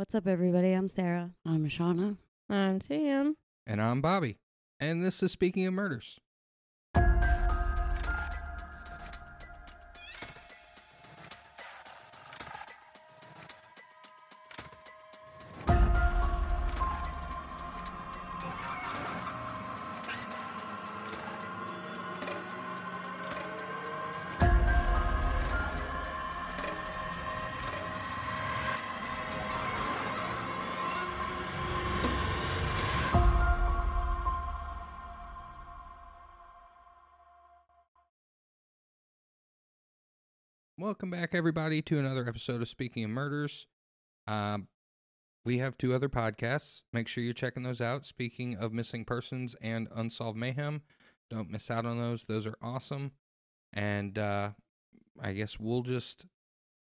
What's up, everybody? I'm Sara. I'm Shauna. I'm Sam. And I'm Bobby. And this is Speaking of Murders. Welcome back, everybody, to another episode of Speaking of Murders. Um, we have two other podcasts. Make sure you're checking those out. Speaking of missing persons and unsolved mayhem, don't miss out on those. Those are awesome. And uh, I guess we'll just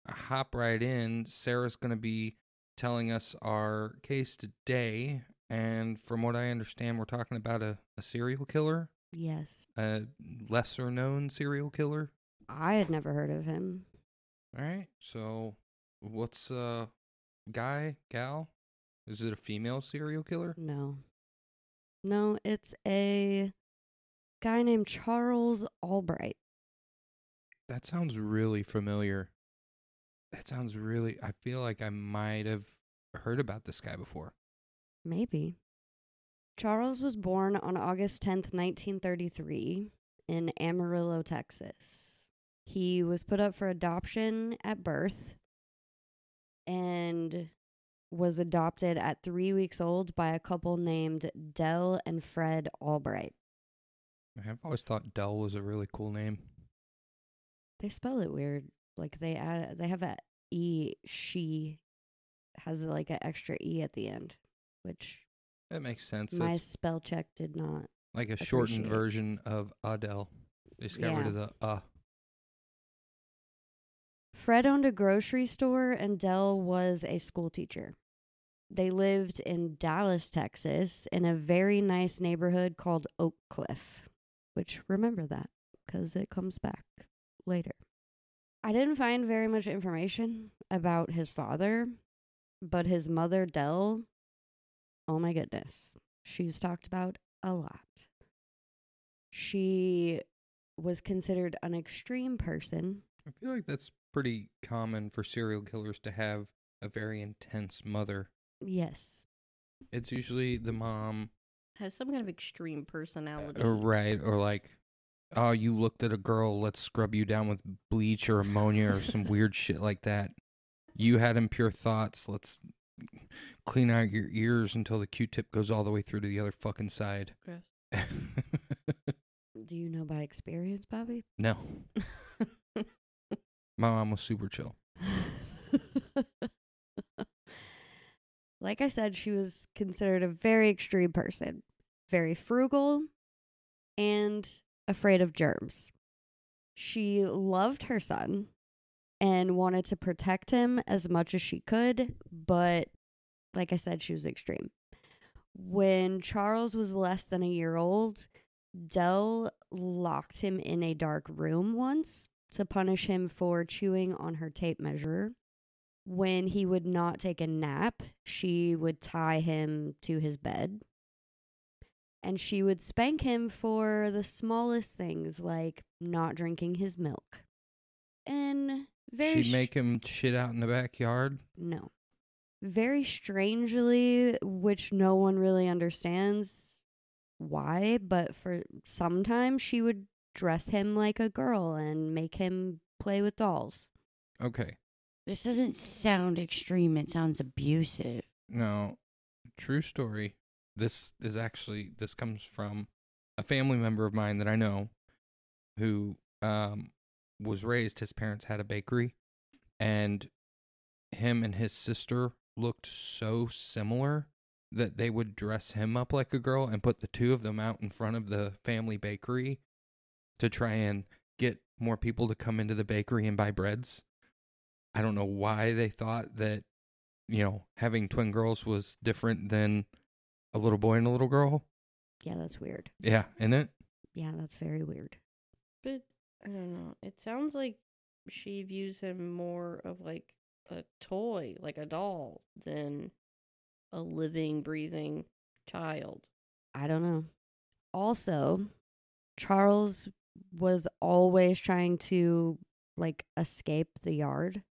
hop right in. Sara's going to be telling us our case today. And from what I understand, we're talking about a, a serial killer, Yes. a lesser known serial killer. I had never heard of him. All right. So, what's uh, guy, gal? Is it a female serial killer? No. No, it's a guy named Charles Albright. That sounds really familiar. That sounds really. I feel like I might have heard about this guy before. Maybe. Charles was born on August 10th, 1933, in Amarillo, Texas. He was put up for adoption at birth and was adopted at three weeks old by a couple named Delle and Fred Albright. I've always thought Delle was a really cool name. They spell it weird. Like they add, they have a e. She has like an extra e at the end, which That makes sense. my It's spell check did not. like a shortened version of Adele. They just got rid of the uh. Fred owned a grocery store and Delle was a school teacher. They lived in Dallas, Texas, in a very nice neighborhood called Oak Cliff, which remember that because it comes back later. I didn't find very much information about his father, but his mother, Delle, oh my goodness, she's talked about a lot. She was considered an extreme person I feel like that's pretty common for serial killers to have a very intense mother. Yes. It's usually the mom Has some kind of extreme personality. Uh, right, or like, oh, you looked at a girl, let's scrub you down with bleach or ammonia or some weird shit like that. You had impure thoughts, let's clean out your ears until the Q-tip goes all the way through to the other fucking side. Gross. Do you know by experience, Bobby? no, my mom was super chill. like I said, she was considered a very extreme person, very frugal and afraid of germs. She loved her son and wanted to protect him as much as she could, but like I said, she was extreme. When Charles was less than a year old, Delle locked him in a dark room once to punish him for chewing on her tape measure. When he would not take a nap, she would tie him to his bed. And she would spank him for the smallest things like not drinking his milk. And very She'd make him shit out in the backyard. no. Very strangely, which no one really understands why, but for sometimes she would dress him like a girl and make him play with dolls. Okay, This doesn't sound extreme. It sounds abusive. No, true story. This is actually this comes from a family member of mine that I know who um was raised his parents had a bakery and him and his sister looked so similar that they would dress him up like a girl and put the two of them out in front of the family bakery to try and get more people to come into the bakery and buy breads. I don't know why they thought that you know, having twin girls was different than a little boy and a little girl. Yeah, that's weird. Yeah, isn't it? Yeah, that's very weird. But I don't know. It sounds like she views him more of like a toy, like a doll, than a living, breathing child. I don't know. Also, Charles was always trying to like escape the yard.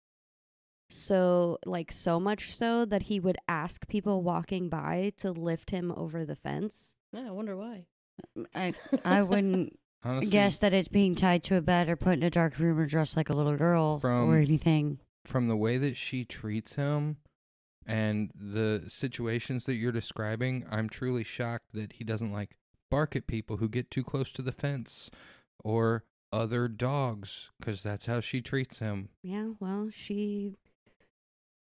So, like, so much so that he would ask people walking by to lift him over the fence. Yeah, I wonder why. I I wouldn't Honestly, guess that it's being tied to a bed or put in a dark room or dressed like a little girl From- or anything. from the way that she treats him and the situations that you're describing, I'm truly shocked that he doesn't like bark at people who get too close to the fence or other dogs because that's how she treats him. Yeah, well, she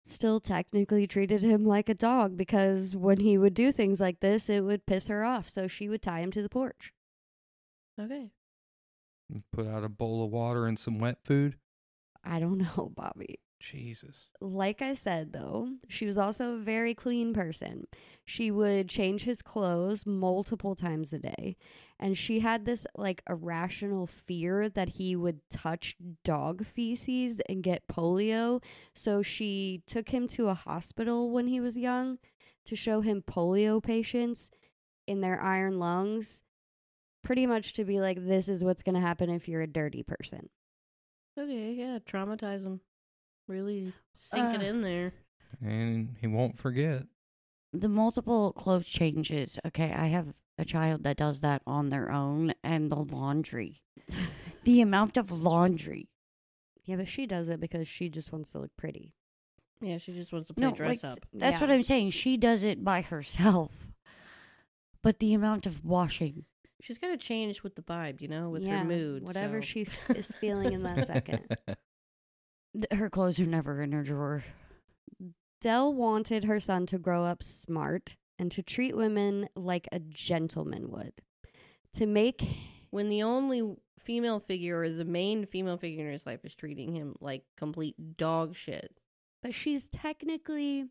still technically treated him like a dog because when he would do things like this, it would piss her off. So she would tie him to the porch. Okay. Put out a bowl of water and some wet food. I don't know, Bobby. Jesus. like I said, though, she was also a very clean person. She would change his clothes multiple times a day. And she had this like irrational fear that he would touch dog feces and get polio. So she took him to a hospital when he was young to show him polio patients in their iron lungs. Pretty much to be like, this is what's going to happen if you're a dirty person. Okay, yeah, traumatize him. Really sink it in there. And he won't forget. The multiple clothes changes. Okay, I have a child that does that on their own, and the laundry, the amount of laundry. Yeah, but she does it because she just wants to look pretty. Yeah, she just wants to play No, dress like, up. That's what I'm saying. She does it by herself, but the amount of washing. She's got to change with the vibe, you know, with Yeah, her mood. Whatever so- she f- is feeling in that second. Th- Her clothes are never in her drawer. Delle wanted her son to grow up smart and to treat women like a gentleman would. To make when the only female figure or the main female figure in his life is treating him like complete dog shit. but she's technically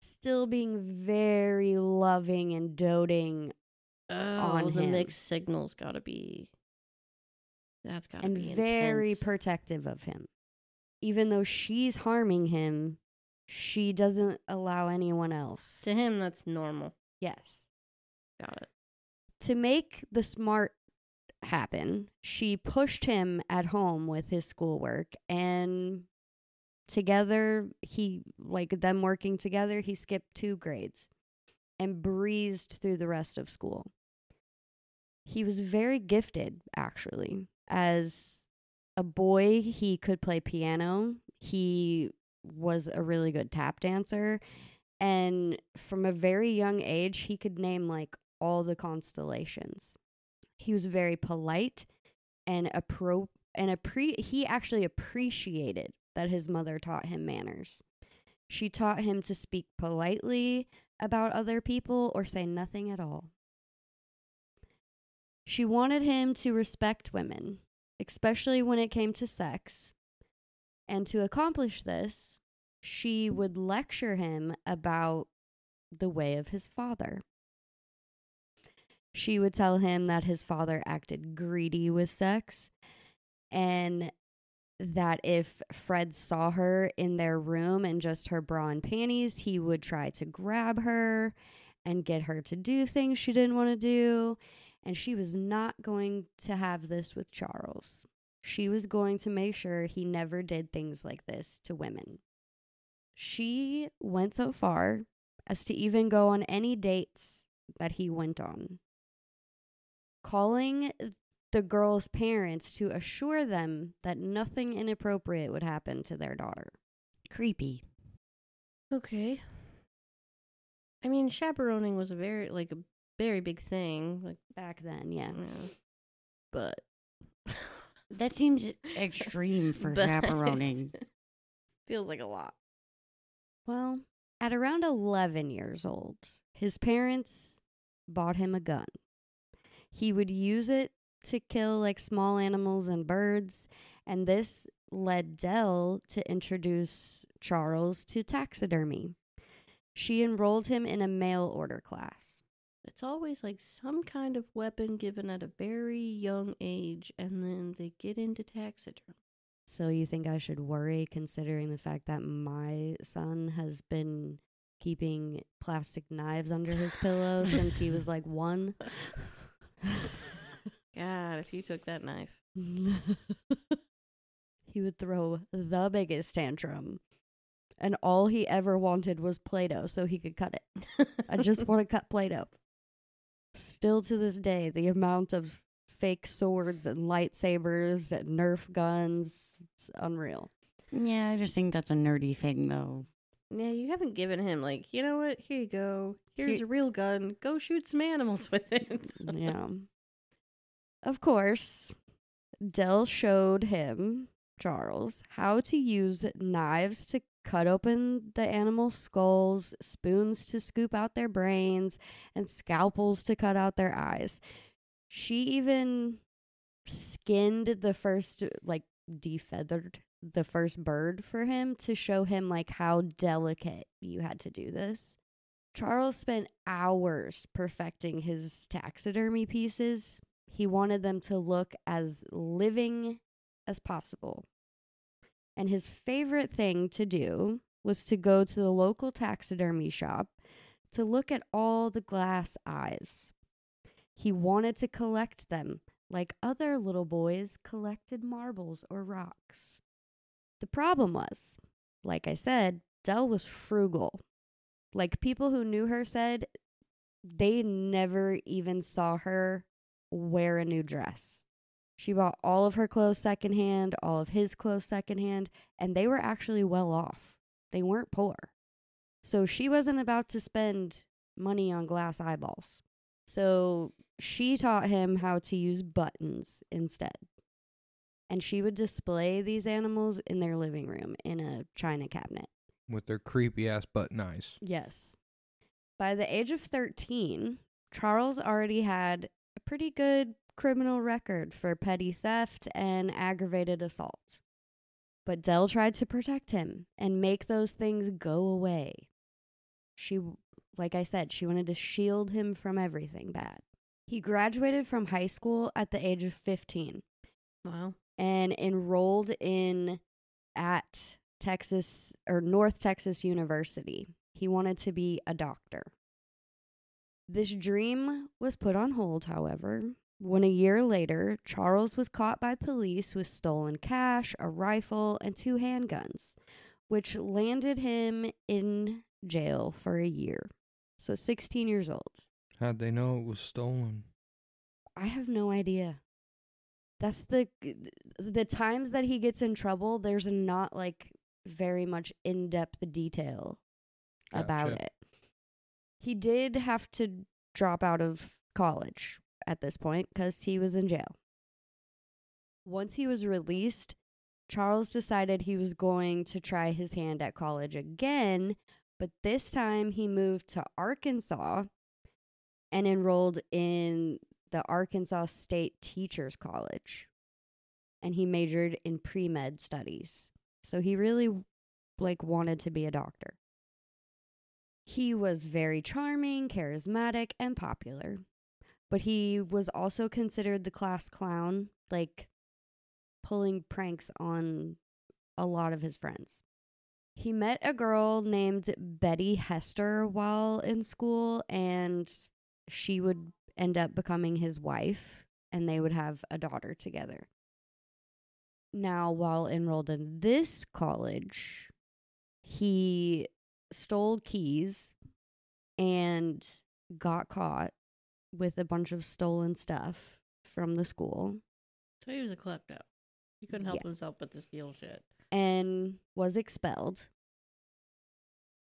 still being very loving and doting Oh, On the him. mixed signals got to be. That's got to be and be very intense. protective of him. Even though she's harming him, she doesn't allow anyone else. to him, that's normal. Yes. Got it. to make the smart happen, she pushed him at home with his schoolwork and together he like them working together, he skipped two grades and breezed through the rest of school. He was very gifted actually. As a boy, he could play piano. He was a really good tap dancer and from a very young age he could name like all the constellations. He was very polite and appro and a pre he actually appreciated that his mother taught him manners. She taught him to speak politely about other people or say nothing at all. She wanted him to respect women, especially when it came to sex. And to accomplish this, she would lecture him about the way of his father. She would tell him that his father acted greedy with sex and that if Fred saw her in their room in just her bra and panties, he would try to grab her and get her to do things she didn't want to do. And she was not going to have this with Charles. She was going to make sure he never did things like this to women. She went so far as to even go on any dates that he went on, calling the girls' parents to assure them that nothing inappropriate would happen to their daughter. Creepy. Okay. I mean, chaperoning was a very like a very big thing. Like, Back then, yeah. yeah. but That seems extreme for But- chaperoning. feels like a lot. Well, at around 11 years old, his parents bought him a gun. He would use it to kill like small animals and birds, and this led Delle to introduce Charles to taxidermy. She enrolled him in a mail order class. It's always like some kind of weapon given at a very young age, and then they get into taxidermy. So you think I should worry considering the fact that my son has been keeping plastic knives under his pillow since he was like one? God, if you took that knife. he would throw the biggest tantrum. And all he ever wanted was Play Doh so he could cut it. I just want to cut Play Doh. Still to this day, the amount of fake swords and lightsabers and Nerf guns, it's unreal. Yeah, I just think that's a nerdy thing, though. Yeah, you haven't given him like, you know what? Here you go. Here's Here- a real gun. Go shoot some animals with it. yeah. Of course, Delle showed him, Charles, how to use knives to cut open the animal skulls, spoons to scoop out their brains, and scalpels to cut out their eyes. She even skinned the first, like, defeathered the first bird for him to show him, like, how delicate you had to do this. Charles spent hours perfecting his taxidermy pieces. He wanted them to look as living as possible. And his favorite thing to do was to go to the local taxidermy shop to look at all the glass eyes. He wanted to collect them like other little boys collected marbles or rocks. The problem was, like I said, Delle was frugal. Like people who knew her said, they never even saw her wear a new dress. She bought all of her clothes secondhand, all of his clothes secondhand, and they were actually well off. They weren't poor. So she wasn't about to spend money on glass eyeballs. So she taught him how to use buttons instead. And she would display these animals in their living room in a china cabinet. with their creepy ass button eyes. Yes. By the age of 13, Charles already had a pretty good criminal record for petty theft and aggravated assault. But Delle tried to protect him and make those things go away. She, like I said, she wanted to shield him from everything bad. He graduated from high school at the age of 15 Wow. and enrolled in at Texas or North Texas University. He wanted to be a doctor. This dream was put on hold, however, when a year later, Charles was caught by police with stolen cash, a rifle, and two handguns, which landed him in jail for a year. So 16 years old. How'd they know it was stolen? I have no idea. That's the the times that he gets in trouble. There's not like very much in depth detail about it. He did have to drop out of college at this point because he was in jail. Once he was released, Charles decided he was going to try his hand at college again, but this time he moved to Arkansas and enrolled in the Arkansas State Teachers College. And he majored in pre-med studies. So he really like wanted to be a doctor. He was very charming, charismatic, and popular. But he was also considered the class clown, like pulling pranks on a lot of his friends. He met a girl named Betty Hester while in school, and she would end up becoming his wife, and they would have a daughter together. Now, while enrolled in this college, he stole keys and got caught with a bunch of stolen stuff from the school So he was a klepto. He couldn't help Yeah. himself but to steal shit. and was expelled.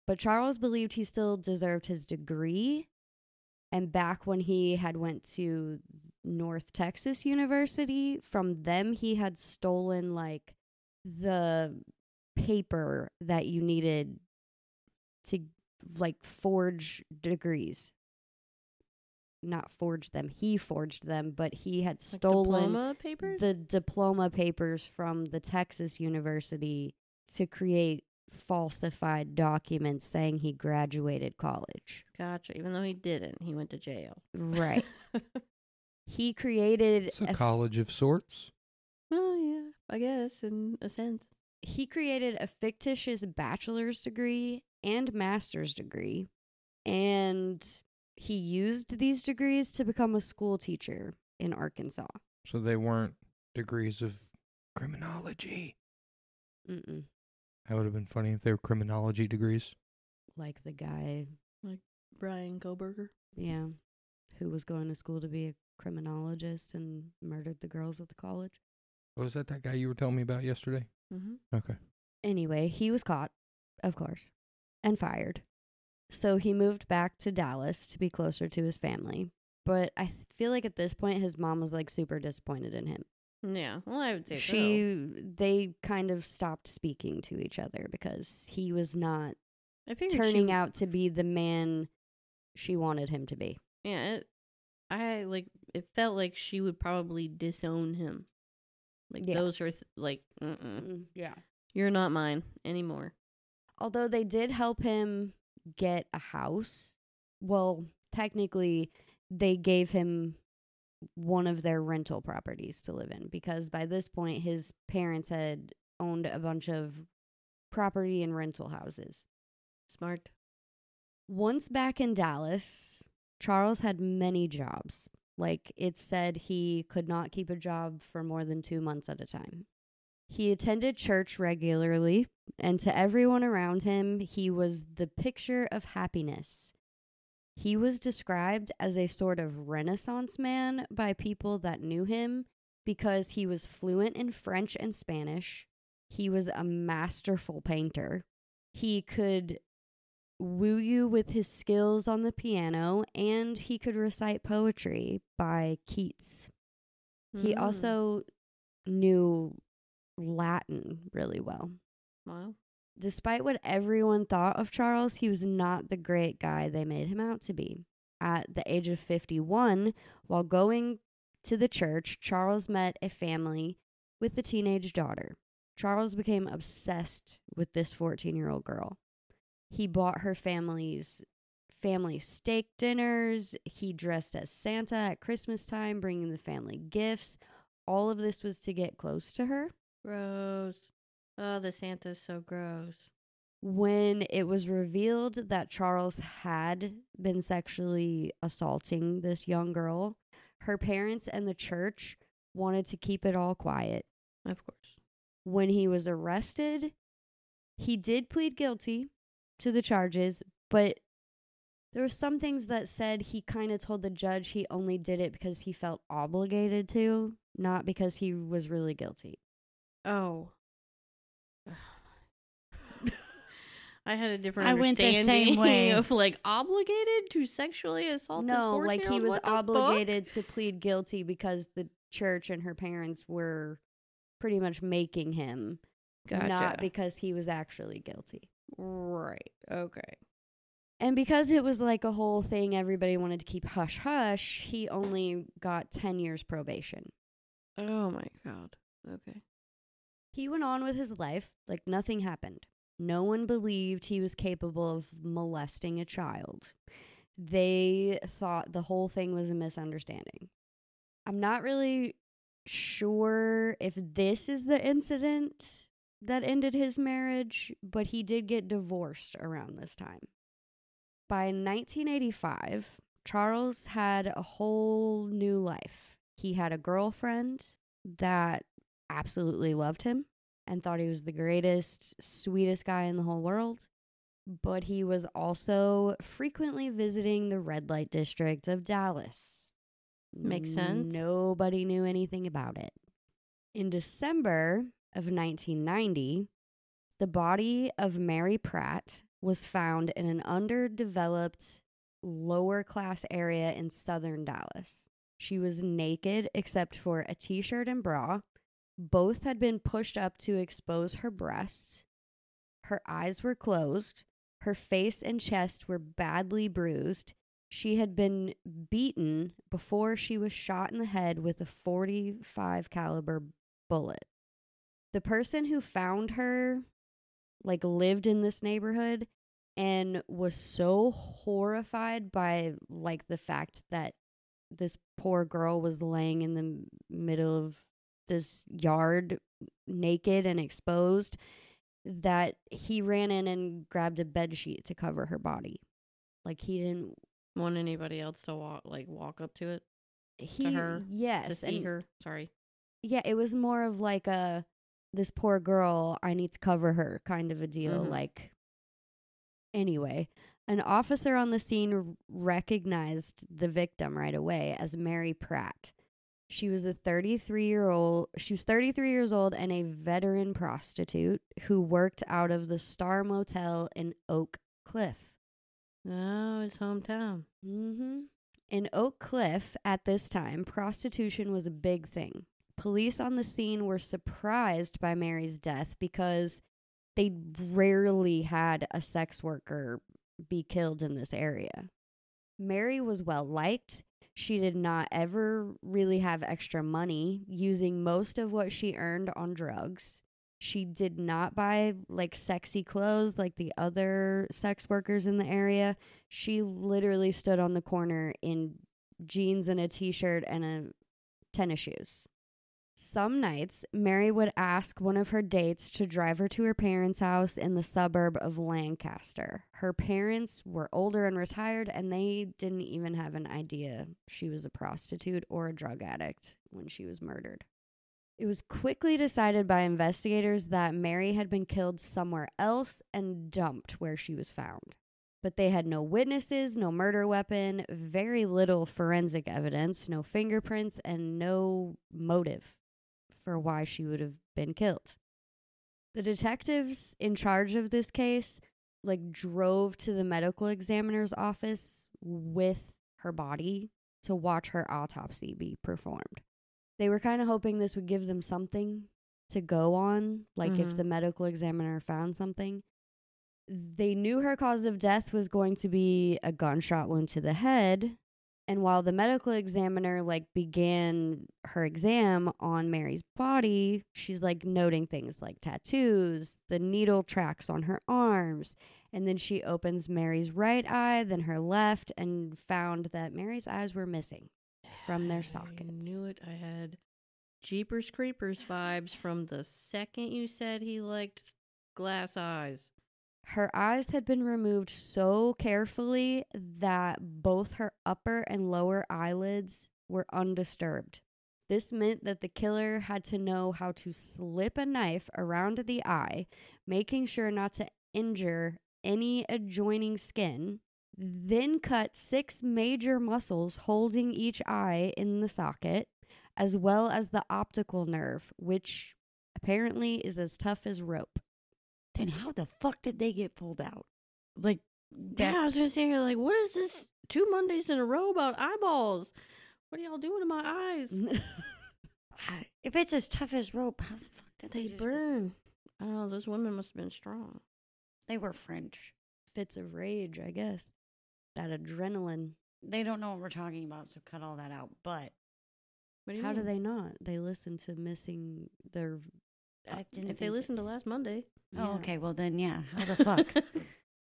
But Charles believed he still deserved his degree. And back when he had went to North Texas University, from them he had stolen like the paper that you needed to like forge degrees. Not forged them. He forged them, but he had Like stolen diploma papers? the diploma papers from the Texas University to create falsified documents saying he graduated college. gotcha. Even though he didn't, he went to jail. Right. he created It's a a college of sorts. well, yeah. I guess, in a sense. he created a fictitious bachelor's degree and master's degree and he used these degrees to become a school teacher in Arkansas. So they weren't degrees of criminology. Mm-mm. That would have been funny if they were criminology degrees. Like the guy, like Bryan Kohberger. yeah, who was going to school to be a criminologist and murdered the girls at the college. Was that that guy you were telling me about yesterday? Mm-hmm. Okay. Anyway, he was caught, of course, and fired. So he moved back to Dallas to be closer to his family. But I feel like at this point, his mom was like super disappointed in him. Yeah, well, I would say so. She, they kind of stopped speaking to each other because he was not turning she, out to be the man she wanted him to be. Yeah, it, I like. It felt like she would probably disown him. Like Yeah. those are th- like, Mm-mm, mm-hmm. yeah. you're not mine anymore. Although they did help him get a house. Well, technically, they gave him one of their rental properties to live in because by this point, his parents had owned a bunch of property and rental houses. Smart. Once back in Dallas, Charles had many jobs. Like it said, he could not keep a job for more than two months at a time. He attended church regularly, and to everyone around him, he was the picture of happiness. He was described as a sort of Renaissance man by people that knew him because he was fluent in French and Spanish. He was a masterful painter. He could woo you with his skills on the piano, and he could recite poetry by Keats. He Mm. also knew Latin really well. Wow. Despite what everyone thought of Charles, he was not the great guy they made him out to be. At the age of 51, while going to the church, Charles met a family with a teenage daughter. Charles became obsessed with this 14 year old girl. He bought her family's family steak dinners. He dressed as Santa at Christmas time, bringing the family gifts. All of this was to get close to her. Gross. Oh, the Santa's so gross. when it was revealed that Charles had been sexually assaulting this young girl, her parents and the church wanted to keep it all quiet. Of course. When he was arrested, he did plead guilty to the charges, but there were some things that said he kind of told the judge he only did it because he felt obligated to, not because he was really guilty. Oh. I had a different I went the same way. of like obligated to sexually assault. No, like he was the fuck? obligated to plead guilty because the church and her parents were pretty much making him, Gotcha. not because he was actually guilty. right. Okay. And because it was like a whole thing, everybody wanted to keep hush hush. He only got 10 years probation. Oh my god. Okay. He went on with his life like nothing happened. No one believed he was capable of molesting a child. They thought the whole thing was a misunderstanding. I'm not really sure if this is the incident that ended his marriage, but he did get divorced around this time. By 1985, Charles had a whole new life. He had a girlfriend that absolutely loved him and thought he was the greatest, sweetest guy in the whole world. But he was also frequently visiting the red light district of Dallas. Makes sense. Nobody knew anything about it. In December of 1990, the body of Mary Pratt was found in an underdeveloped lower class area in southern Dallas. She was naked except for a t shirt and bra. Both had been pushed up to expose her breasts. Her eyes were closed. Her face and chest were badly bruised. She had been beaten before she was shot in the head with a 45 caliber bullet. The person who found her like lived in this neighborhood and was so horrified by like the fact that this poor girl was laying in the middle of this yard naked and exposed that he ran in and grabbed a bed sheet to cover her body. Like he didn't Want anybody else to walk like walk up to it he her, yes to see and- her? Sorry. Yeah, it was more of like a this poor girl, I need to cover her kind of a deal. Mhm. Like, anyway, an officer on the scene recognized the victim right away as Mary Pratt. She was a 33 year old. She was 33 years old and a veteran prostitute who worked out of the Star Motel in Oak Cliff. Oh, it's hometown. Mm-hmm. In Oak Cliff, at this time, prostitution was a big thing. Police on the scene were surprised by Mary's death because they rarely had a sex worker be killed in this area. Mary was well liked. She did not ever really have extra money, using most of what she earned on drugs. She did not buy like sexy clothes like the other sex workers in the area. She literally stood on the corner in jeans and a t shirt and a tennis shoes. Some nights, Mary would ask one of her dates to drive her to her parents' house in the suburb of Lancaster. Her parents were older and retired, and they didn't even have an idea she was a prostitute or a drug addict when she was murdered. It was quickly decided by investigators that Mary had been killed somewhere else and dumped where she was found. But they had no witnesses, no murder weapon, very little forensic evidence, no fingerprints, and no motive for why she would have been killed. The detectives in charge of this case like drove to the medical examiner's office with her body to watch her autopsy be performed. They were kind of hoping this would give them something to go on, like if Mhm. the medical examiner found something. They knew her cause of death was going to be a gunshot wound to the head, and while the medical examiner like began her exam on Mary's body, she's like noting things like tattoos, the needle tracks on her arms, and then she opens Mary's right eye, then her left, and found that Mary's eyes were missing from their sockets. I knew it. I had Jeepers Creepers vibes from the second you said he liked glass eyes. Her eyes had been removed so carefully that both her upper and lower eyelids were undisturbed. This meant that the killer had to know how to slip a knife around the eye, making sure not to injure any adjoining skin, then cut six major muscles holding each eye in the socket, as well as the optical nerve, which apparently is as tough as rope. Then how the fuck did they get pulled out? Like Yeah, I was just saying, like, what is this? Two Mondays in a row about eyeballs. What are y'all doing to my eyes? If it's as tough as rope, how the fuck did they, They burn. I don't know. Those women must have been strong. They were French. fits of rage, I guess. That adrenaline. They don't know what we're talking about, so cut all that out. But What do you How do they not? They listen to missing their. I didn't. If they listened to last Monday. Oh, Yeah. okay. Well, then, yeah. How the fuck?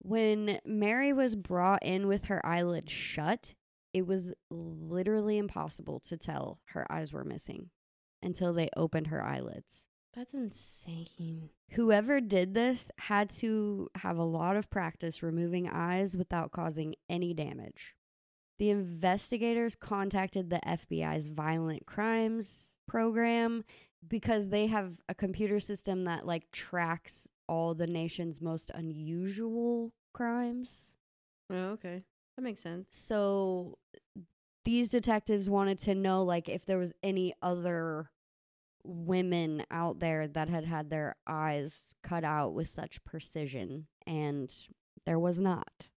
When Mary was brought in with her eyelids shut, it was literally impossible to tell her eyes were missing until they opened her eyelids. That's insane. Whoever did this had to have a lot of practice removing eyes without causing any damage. The investigators contacted the FBI's violent crimes program because they have a computer system that like tracks all the nation's most unusual crimes. Oh, okay. That makes sense. So these detectives wanted to know like if there was any other women out there that had had their eyes cut out with such precision and there was not.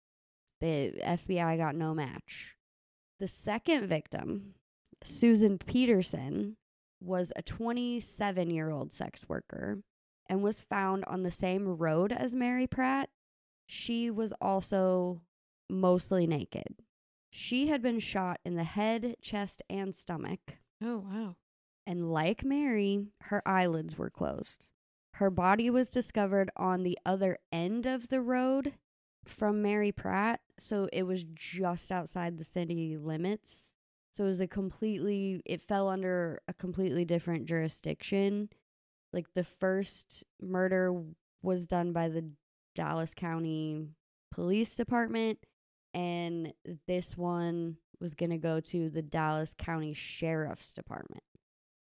The FBI got no match. The second victim, Susan Peterson, was a 27 year old sex worker and was found on the same road as Mary Pratt. She was also mostly naked. She had been shot in the head, chest, and stomach. Oh, wow. And like Mary, her eyelids were closed. Her body was discovered on the other end of the road from Mary Pratt, so it was just outside the city limits. So it was a completely, it fell under a completely different jurisdiction. Like the first murder was done by the Dallas County Police Department, and this one was going to go to the Dallas County Sheriff's Department.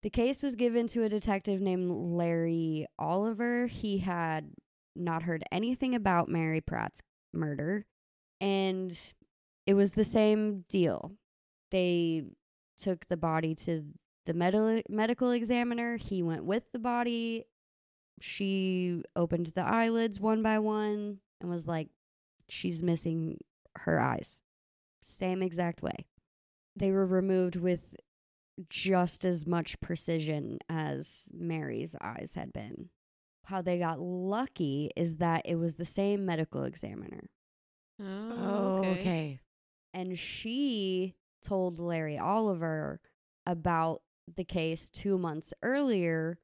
The case was given to a detective named Larry Oliver. He had not heard anything about Mary Pratt's murder, and it was the same deal. They took the body to the med- medical examiner. He went with the body. She opened the eyelids one by one and was like, she's missing her eyes. Same exact way. They were removed with just as much precision as Mary's eyes had been. How they got lucky is that it was the same medical examiner. Oh, Oh, okay. okay. And she told Larry Oliver about the case two months earlier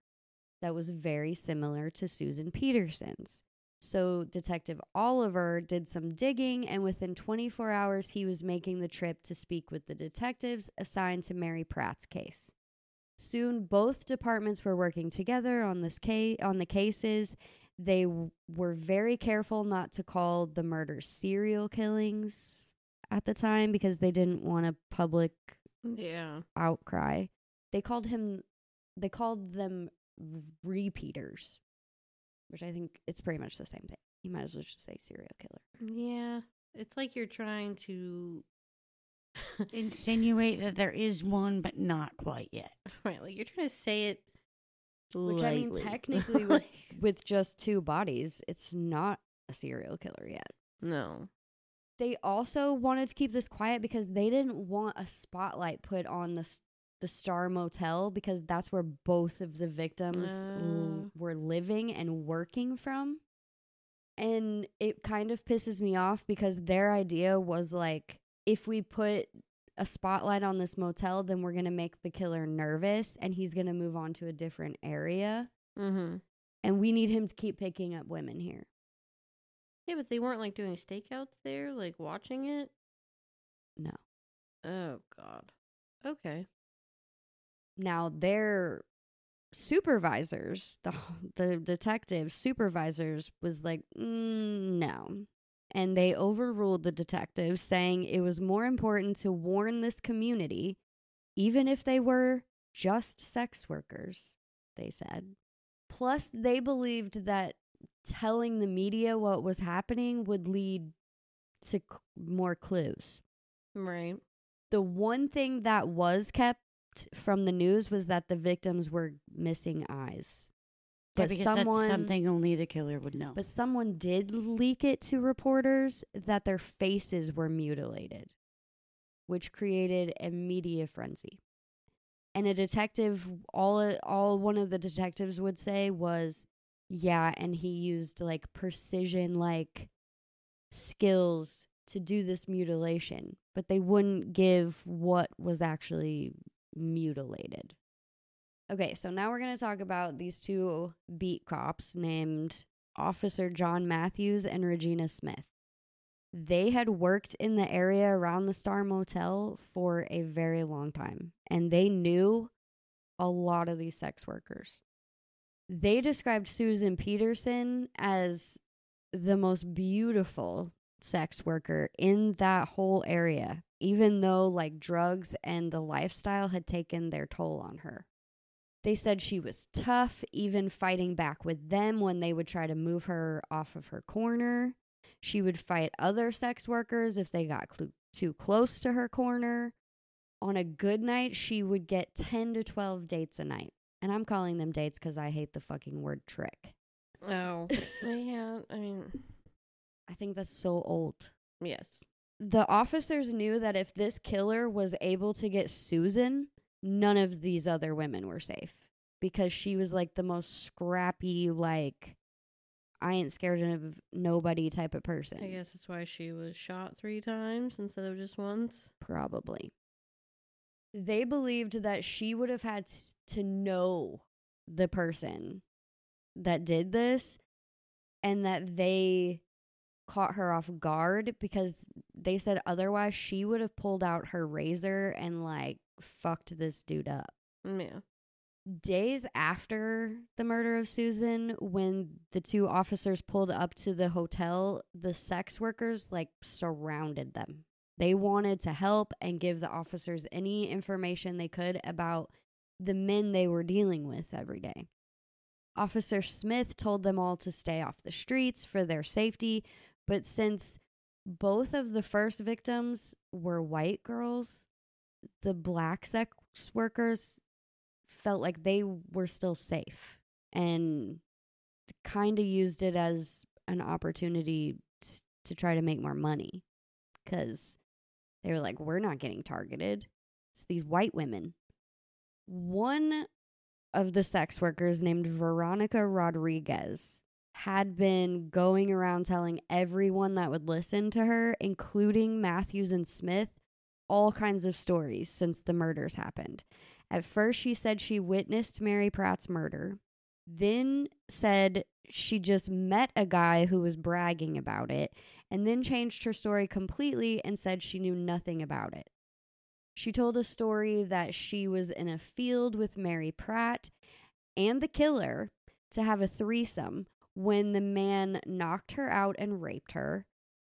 that was very similar to Susan Peterson's. So Detective Oliver did some digging, and within 24 hours, he was making the trip to speak with the detectives assigned to Mary Pratt's case. Soon, both departments were working together on this case. On the cases, they w- were very careful not to call the murders serial killings at the time because they didn't want a public Yeah. outcry. They called him they called them repeaters, which I think it's pretty much the same thing. You might as well just say serial killer. Yeah. It's like you're trying to Insinuate that there is one, but not quite yet. right, like you're trying to say it Which I mean technically with with just two bodies, it's not a serial killer yet. no. They also wanted to keep this quiet because they didn't want a spotlight put on the the Star Motel because that's where both of the victims l- Uh. were living and working from. And it kind of pisses me off because their idea was like if we put a spotlight on this motel, then we're going to make the killer nervous and he's going to move on to a different area. Mm-hmm. And we need him to keep picking up women here. Yeah, but they weren't like doing stakeouts there, like watching it. No. Oh God. Okay. Now their supervisors, the the detectives supervisors was like, mm, no. And they overruled the detective, saying it was more important to warn this community even if they were just sex workers, they said. Plus they believed that telling the media what was happening would lead to c- more clues Right. the one thing that was kept from the news was that the victims were missing eyes. Yeah, But someone that's something only the killer would know. but someone did leak it to reporters that their faces were mutilated, which created a media frenzy. And a detective all all one of the detectives would say was, "Yeah, and he used like precision like skills to do this mutilation, but they wouldn't give what was actually mutilated." Okay, so now we're going to talk about these two beat cops named Officer John Matthews and Regina Smith. They had worked in the area around the Star Motel for a very long time, and they knew a lot of these sex workers. They described Susan Peterson as the most beautiful sex worker in that whole area, even though like drugs and the lifestyle had taken their toll on her. They said she was tough, even fighting back with them when they would try to move her off of her corner. She would fight other sex workers if they got cl- too close to her corner. On a good night, she would get 10 to 12 dates a night. And I'm calling them dates because I hate the fucking word trick. Oh. yeah. I mean, I think that's so old. yes. The officers knew that if this killer was able to get Susan, none of these other women were safe because she was like the most scrappy, like, I ain't scared of nobody type of person. I guess that's why she was shot three times instead of just once. Probably. They believed that she would have had to know the person that did this and that they caught her off guard because they said otherwise she would have pulled out her razor and like fucked this dude up. Mm, yeah. Days after the murder of Susan, when the two officers pulled up to the hotel, the sex workers like surrounded them. They wanted to help and give the officers any information they could about the men they were dealing with every day. Officer Smith told them all to stay off the streets for their safety, but since both of the first victims were white girls, the black sex workers felt like they were still safe and kind of used it as an opportunity to try to make more money because they were like, we're not getting targeted. It's these white women. One of the sex workers named Veronica Rodriguez had been going around telling everyone that would listen to her, including Matthews and Smith, all kinds of stories since the murders happened. At first, she said she witnessed Mary Pratt's murder, then said she just met a guy who was bragging about it, and then changed her story completely and said she knew nothing about it. She told a story that she was in a field with Mary Pratt and the killer to have a threesome when the man knocked her out and raped her.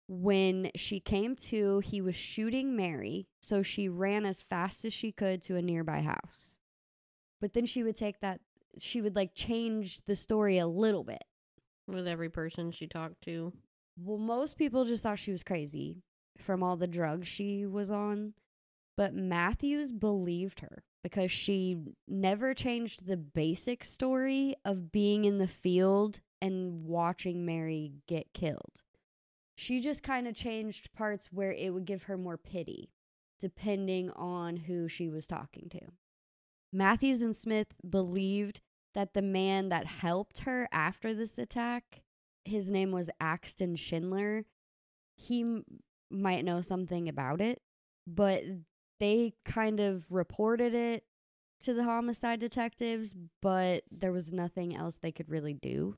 When she came to, he was shooting Mary, so she ran as fast as she could to a nearby house. But then she would take that, she would like change the story a little bit. With every person she talked to. Well, most people just thought she was crazy from all the drugs she was on. But Matthews believed her because she never changed the basic story of being in the field and watching Mary get killed. She just kind of changed parts where it would give her more pity, depending on who she was talking to. Matthews and Smith believed that the man that helped her after this attack, his name was Axton Schindler, he m- might know something about it, but they kind of reported it to the homicide detectives, but there was nothing else they could really do.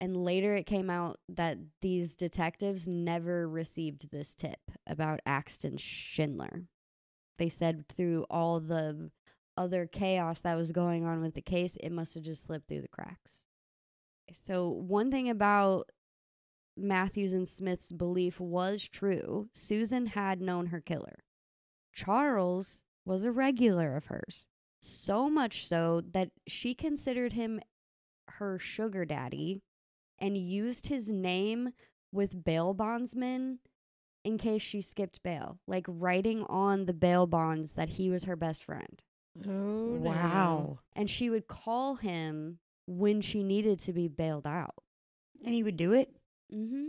And later it came out that these detectives never received this tip about Axton Schindler. They said through all the other chaos that was going on with the case, it must have just slipped through the cracks. So, one thing about Matthews and Smith's belief was true Susan had known her killer. Charles was a regular of hers, so much so that she considered him her sugar daddy and used his name with bail bondsmen in case she skipped bail, like writing on the bail bonds that he was her best friend. Oh, Wow. And she would call him when she needed to be bailed out. And he would do it? Mm-hmm.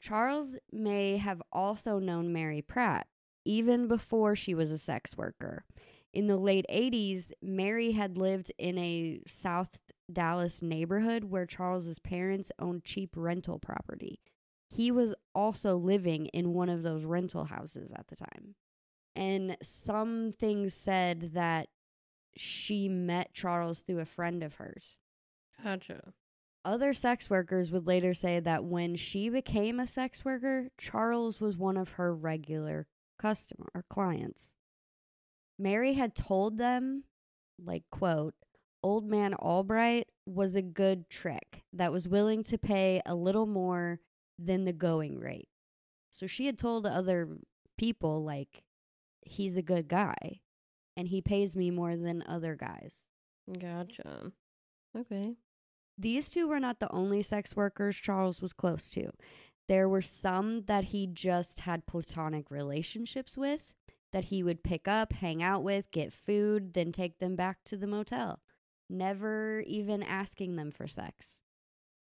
Charles may have also known Mary Pratt even before she was a sex worker. In the late 80s, Mary had lived in a South Dallas neighborhood where Charles's parents owned cheap rental property. He was also living in one of those rental houses at the time. And some things said that she met Charles through a friend of hers. Gotcha. Other sex workers would later say that when she became a sex worker, Charles was one of her regular customer or clients. Mary had told them, like quote, old man Albright was a good trick that was willing to pay a little more than the going rate. So she had told other people like he's a good guy and he pays me more than other guys. Gotcha. Okay. These two were not the only sex workers Charles was close to. There were some that he just had platonic relationships with, that he would pick up, hang out with, get food, then take them back to the motel, never even asking them for sex.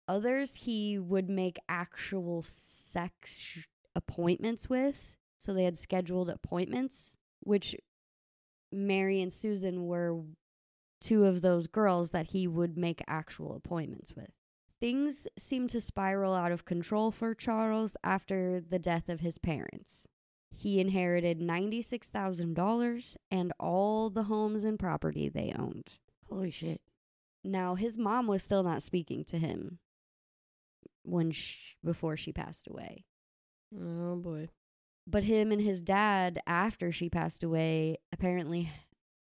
Others he would make actual sex appointments with, so they had scheduled appointments, which Mary and Susan were two of those girls that he would make actual appointments with. Things seemed to spiral out of control for Charles after the death of his parents. He inherited $96,000 and all the homes and property they owned. Holy shit. Now, his mom was still not speaking to him when sh- before she passed away. Oh boy. But him and his dad, after she passed away, apparently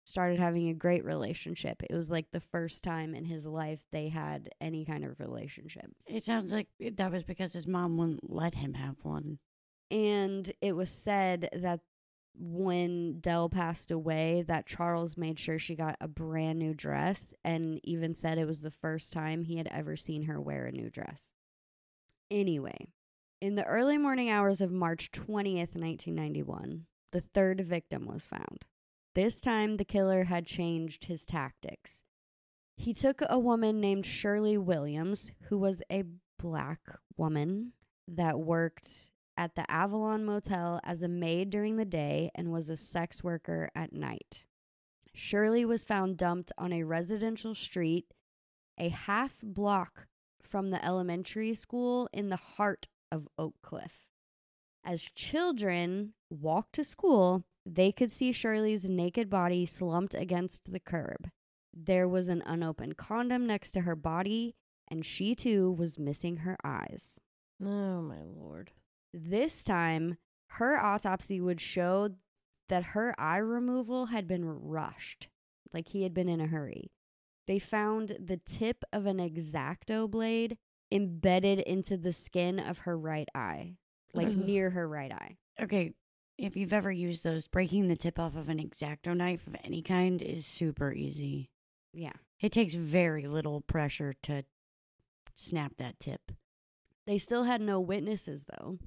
started having a great relationship. It was like the first time in his life they had any kind of relationship. It sounds like that was because his mom wouldn't let him have one. And it was said that when Delle passed away that Charles made sure she got a brand new dress and even said it was the first time he had ever seen her wear a new dress. Anyway, in the early morning hours of March 20th, 1991, the third victim was found. This time, the killer had changed his tactics. He took a woman named Shirley Williams, who was a black woman that worked at the Avalon Motel as a maid during the day and was a sex worker at night. Shirley was found dumped on a residential street a half block from the elementary school in the heart of Oak Cliff. As children walked to school, they could see Shirley's naked body slumped against the curb. There was an unopened condom next to her body, and she too was missing her eyes. Oh my lord. This time, her autopsy would show that her eye removal had been rushed, like he had been in a hurry. They found the tip of an X-Acto blade embedded into the skin of her right eye, like Ugh. near her right eye. Okay, if you've ever used those, breaking the tip off of an X-Acto knife of any kind is super easy. Yeah. It takes very little pressure to snap that tip. They still had no witnesses, though.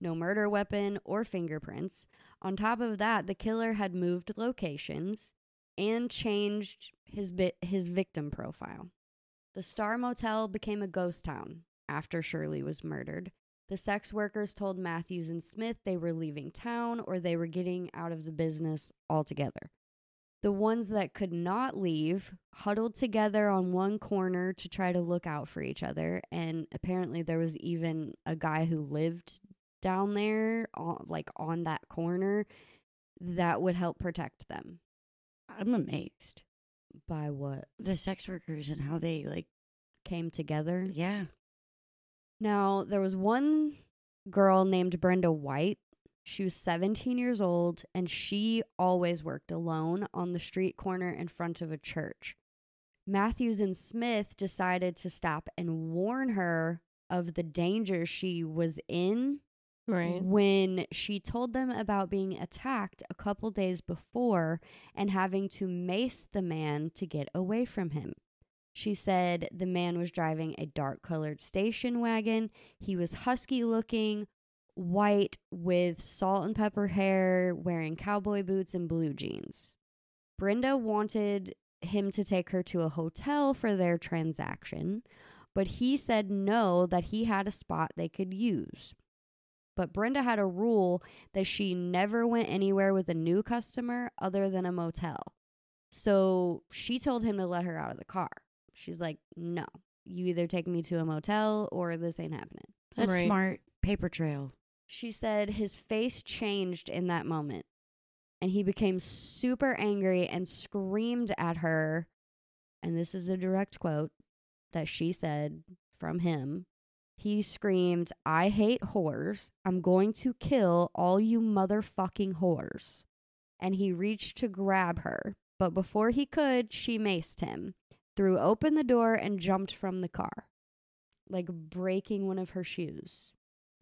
No murder weapon or fingerprints. On top of that, the killer had moved locations and changed his bit his victim profile. The Star Motel became a ghost town after Shirley was murdered. The sex workers told Matthews and Smith they were leaving town or they were getting out of the business altogether. The ones that could not leave huddled together on one corner to try to look out for each other. And apparently, there was even a guy who lived down there, like on that corner, that would help protect them. I'm amazed. By what The sex workers and how they, like, came together. yeah. Now, there was one girl named Brenda White. She was 17 years old and she always worked alone on the street corner in front of a church. Matthews and Smith decided to stop and warn her of the danger she was in Right. when she told them about being attacked a couple days before and having to mace the man to get away from him. She said the man was driving a dark colored station wagon. He was husky looking, white with salt and pepper hair, wearing cowboy boots and blue jeans. Brenda wanted him to take her to a hotel for their transaction, but he said no, that he had a spot they could use. But Brenda had a rule that she never went anywhere with a new customer other than a motel. So she told him to let her out of the car. She's like, no, you either take me to a motel or this ain't happening. That's Right. smart. Paper trail. She said his face changed in that moment and he became super angry and screamed at her. And this is a direct quote that she said from him. He screamed, I hate whores. I'm going to kill all you motherfucking whores. And he reached to grab her, but before he could, she maced him, threw open the door, and jumped from the car, like breaking one of her shoes.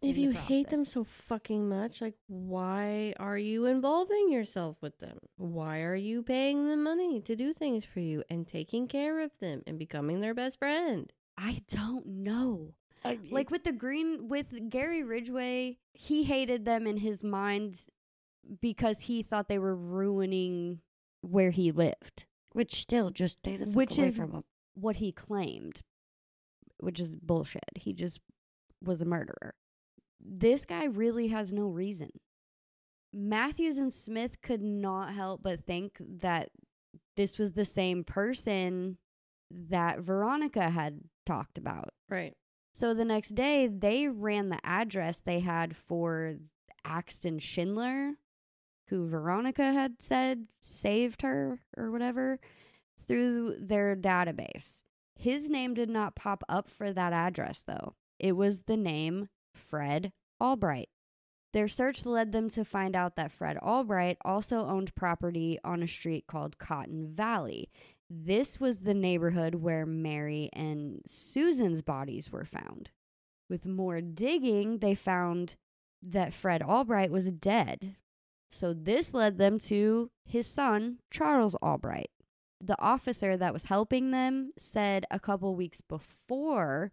If you the hate them so fucking much, like, why are you involving yourself with them? Why are you paying them money to do things for you and taking care of them and becoming their best friend? I don't know. Like with the green with Gary Ridgway, he hated them in his mind because he thought they were ruining where he lived, which still just stay the fuck Which away is- from 'em. what he claimed, which is bullshit. He just was a murderer. This guy really has no reason. Matthews and Smith could not help but think that this was the same person that Veronica had talked about. Right. So the next day, they ran the address they had for Axton Schindler, who Veronica had said saved her or whatever, through their database. His name did not pop up for that address, though. It was the name Fred Albright. Their search led them to find out that Fred Albright also owned property on a street called Cotton Valley. This was the neighborhood where Mary and Susan's bodies were found. With more digging, they found that Fred Albright was dead. So this led them to his son, Charles Albright. The officer that was helping them said a couple weeks before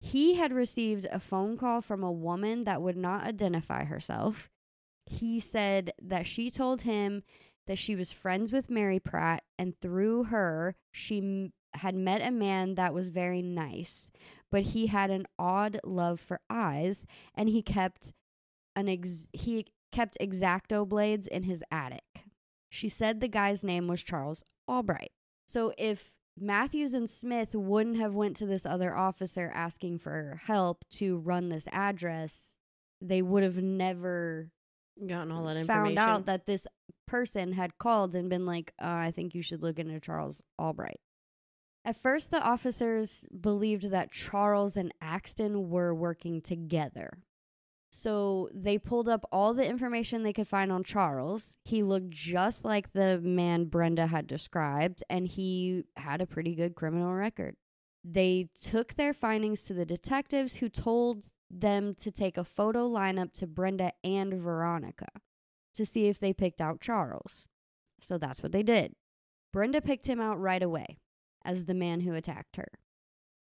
he had received a phone call from a woman that would not identify herself. He said that she told him that she was friends with Mary Pratt, and through her, she m- had met a man that was very nice, but he had an odd love for eyes, and he kept an ex- he kept X-Acto blades in his attic. She said the guy's name was Charles Albright. So if Matthews and Smith wouldn't have went to this other officer asking for help to run this address, they would have never Gotten all that information. found out that this person had called and been like, uh, I think you should look into Charles Albright. At first, the officers believed that Charles and Axton were working together. So they pulled up all the information they could find on Charles. He looked just like the man Brenda had described, and he had a pretty good criminal record. They took their findings to the detectives who told them to take a photo lineup to Brenda and Veronica to see if they picked out Charles. So that's what they did. Brenda picked him out right away as the man who attacked her.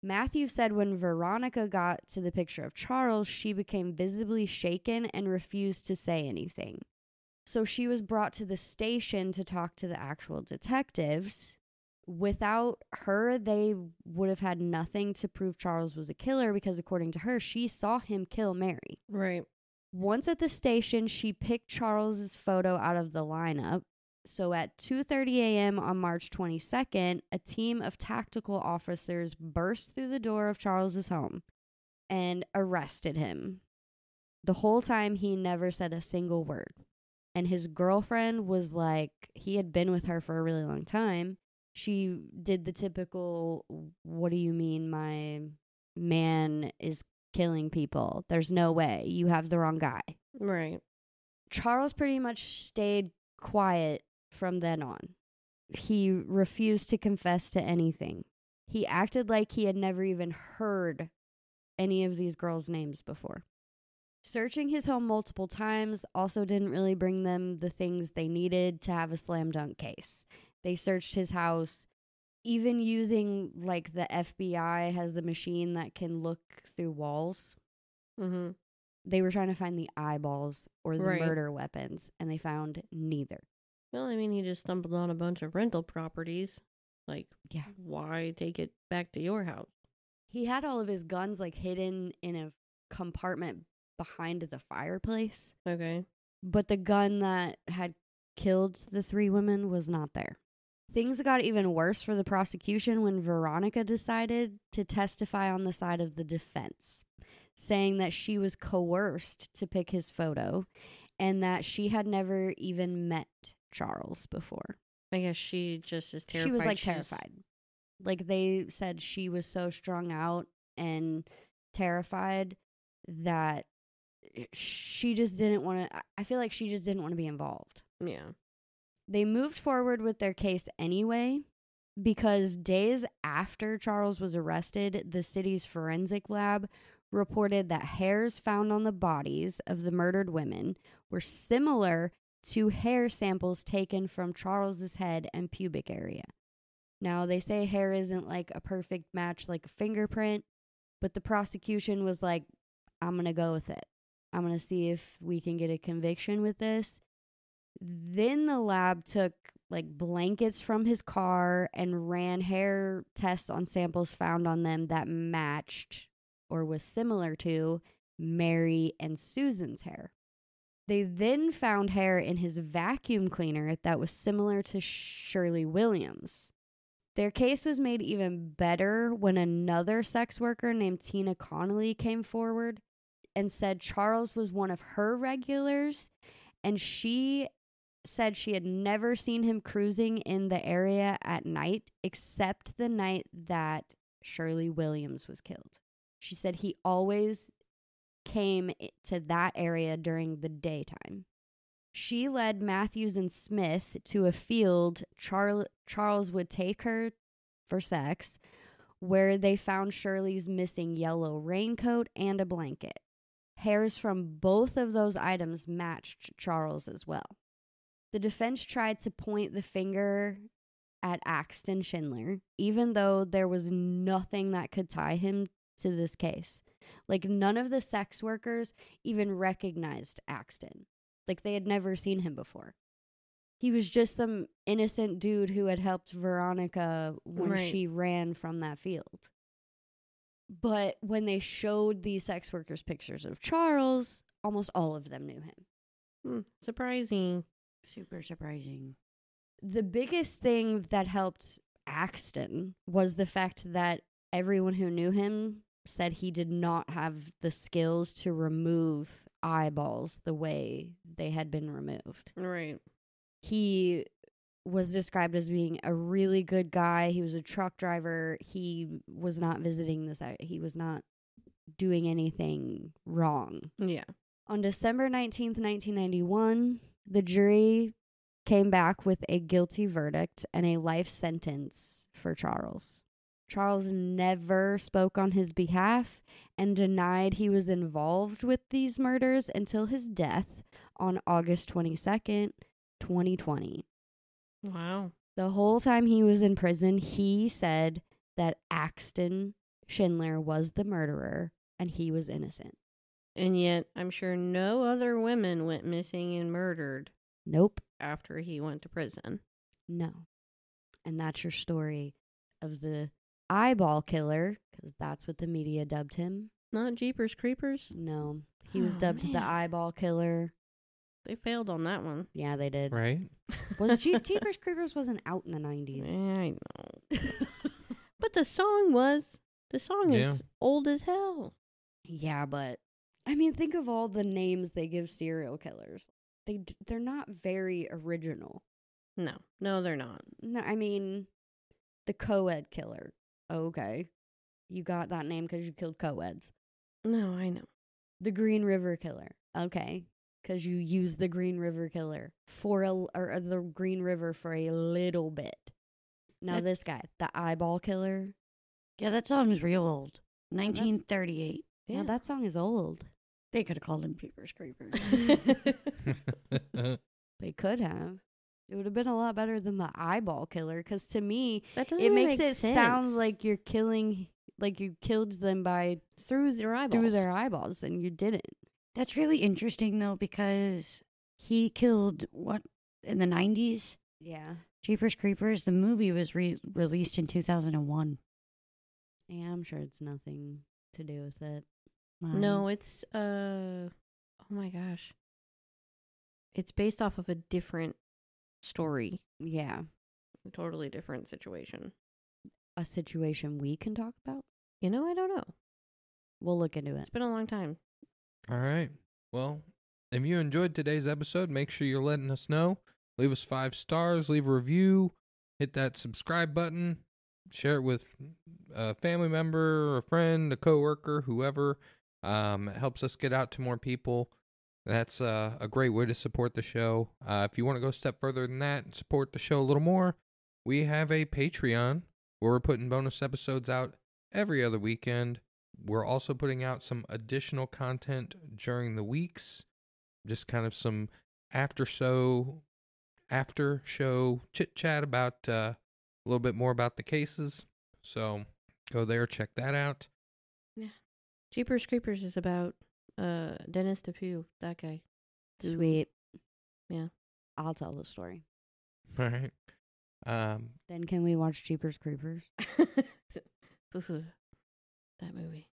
Matthew said when Veronica got to the picture of Charles, she became visibly shaken and refused to say anything. So she was brought to the station to talk to the actual detectives. Without her, they would have had nothing to prove Charles was a killer because, according to her, she saw him kill Mary. Right. Once at the station, she picked Charles's photo out of the lineup. So at 2:30 a.m. on March 22nd, a team of tactical officers burst through the door of Charles's home and arrested him. The whole time he never said a single word. And his girlfriend was like he had been with her for a really long time. She did the typical what do you mean my man is killing people. There's no way. You have the wrong guy. Right. Charles pretty much stayed quiet from then on. He refused to confess to anything. He acted like he had never even heard any of these girls' names before. Searching his home multiple times also didn't really bring them the things they needed to have a slam dunk case. They searched his house, even using like the FBI has the machine that can look through walls Mm-hmm. they were trying to find the eyeballs or the Right. murder weapons and they found neither Well, I mean, he just stumbled on a bunch of rental properties. Like, Yeah. why take it back to your house? he had all of his guns like hidden in a compartment behind the fireplace Okay. but the gun that had killed the three women was not there things got even worse for the prosecution when veronica decided to testify on the side of the defense saying that she was coerced to pick his photo and that she had never even met charles before I guess she just is terrified. She was like she's- terrified. Like they said she was so strung out and terrified that eh, she just didn't want to I feel like she just didn't want to be involved. Yeah. They moved forward with their case anyway because days after Charles was arrested, the city's forensic lab reported that hairs found on the bodies of the murdered women were similar to hair samples taken from Charles's head and pubic area. Now, they say hair isn't like a perfect match like a fingerprint, but the prosecution was like, I'm going to go with it. I'm going to see if we can get a conviction with this. Then the lab took like blankets from his car and ran hair tests on samples found on them that matched or was similar to Mary and Susan's hair. They then found hair in his vacuum cleaner that was similar to Shirley Williams. Their case was made even better when another sex worker named Tina Connolly came forward and said Charles was one of her regulars and she said she had never seen him cruising in the area at night except the night that Shirley Williams was killed. She said he always came to that area during the daytime. She led Matthews and Smith to a field Char- Charles would take her for sex, where they found Shirley's missing yellow raincoat and a blanket. Hairs from both of those items matched Charles as well. The defense tried to point the finger at Axton Schindler, even though there was nothing that could tie him to this case. Like, none of the sex workers even recognized Axton. Like, they had never seen him before. He was just some innocent dude who had helped Veronica when Right. she ran from that field. But when they showed these sex workers pictures of Charles, almost all of them knew him. Hmm, surprising. Super surprising. the biggest thing that helped Axton was the fact that everyone who knew him said he did not have the skills to remove eyeballs the way they had been removed. Right. He was described as being a really good guy. He was a truck driver. He was not visiting this he was not doing anything wrong. Yeah. On December 19th, 1991, the jury came back with a guilty verdict and a life sentence for Charles. Charles never spoke on his behalf and denied he was involved with these murders until his death on August 22nd, 2020. Wow. The whole time he was in prison, he said that Axton Schindler was the murderer and he was innocent. And yet, I'm sure no other women went missing and murdered Nope. after he went to prison. No. And that's your story of the eyeball killer, because that's what the media dubbed him. Not Jeepers Creepers. No. He was Oh, dubbed the eyeball killer. They failed on that one. Yeah, they did. Right? Was Je- Jeepers Creepers wasn't out in the 90s. I know. But the song was. The song Yeah. is old as hell. yeah, but I mean, think of all the names they give serial killers. They d- they're not very original. No, no, they're not. No, I mean, the co-ed killer. Oh, okay. You got that name because you killed co-eds. No, I know. The Green River Killer. Okay. Because you use the Green River Killer for a, or the Green River for a little bit. Now, That- this guy, the Eyeball Killer. Yeah, that song's real old. 1938. Yeah, that song is old. They could have called him Jeepers Creepers. They could have. It would have been a lot better than the Eyeball Killer. Because to me, that doesn't it makes make it sound like you're killing, like you killed them by through their eyeballs. through their eyeballs, and you didn't. That's really interesting though because he killed what in the 90s? Yeah. Jeepers Creepers. The movie was re- released in 2001. Yeah, I'm sure it's nothing to do with it. No, it's uh oh my gosh. It's based off of a different story. Yeah. A totally different situation. A situation we can talk about? You know, I don't know. We'll look into it. It's been a long time. All right. Well, if you enjoyed today's episode, make sure you're letting us know. Leave us five stars, leave a review, hit that subscribe button, share it with a family member, a friend, a coworker, whoever. Um, it helps us get out to more people. That's uh, a great way to support the show. Uh, if you want to go a step further than that and support the show a little more, we have a Patreon where we're putting bonus episodes out every other weekend. We're also putting out some additional content during the weeks, just kind of some after show, after show chit chat about uh, a little bit more about the cases. So go there, check that out. Jeepers Creepers is about uh Dennis DePue, that guy. Who- Sweet. Yeah. I'll tell the story. All right. Um, Then can we watch Jeepers Creepers? that movie.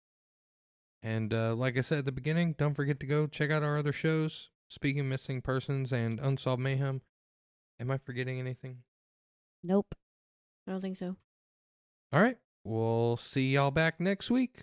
and uh, like I said at the beginning, don't forget to go check out our other shows, Speaking of Missing Persons and Unsolved Mayhem. Am I forgetting anything? Nope. I don't think so. All right. We'll see y'all back next week.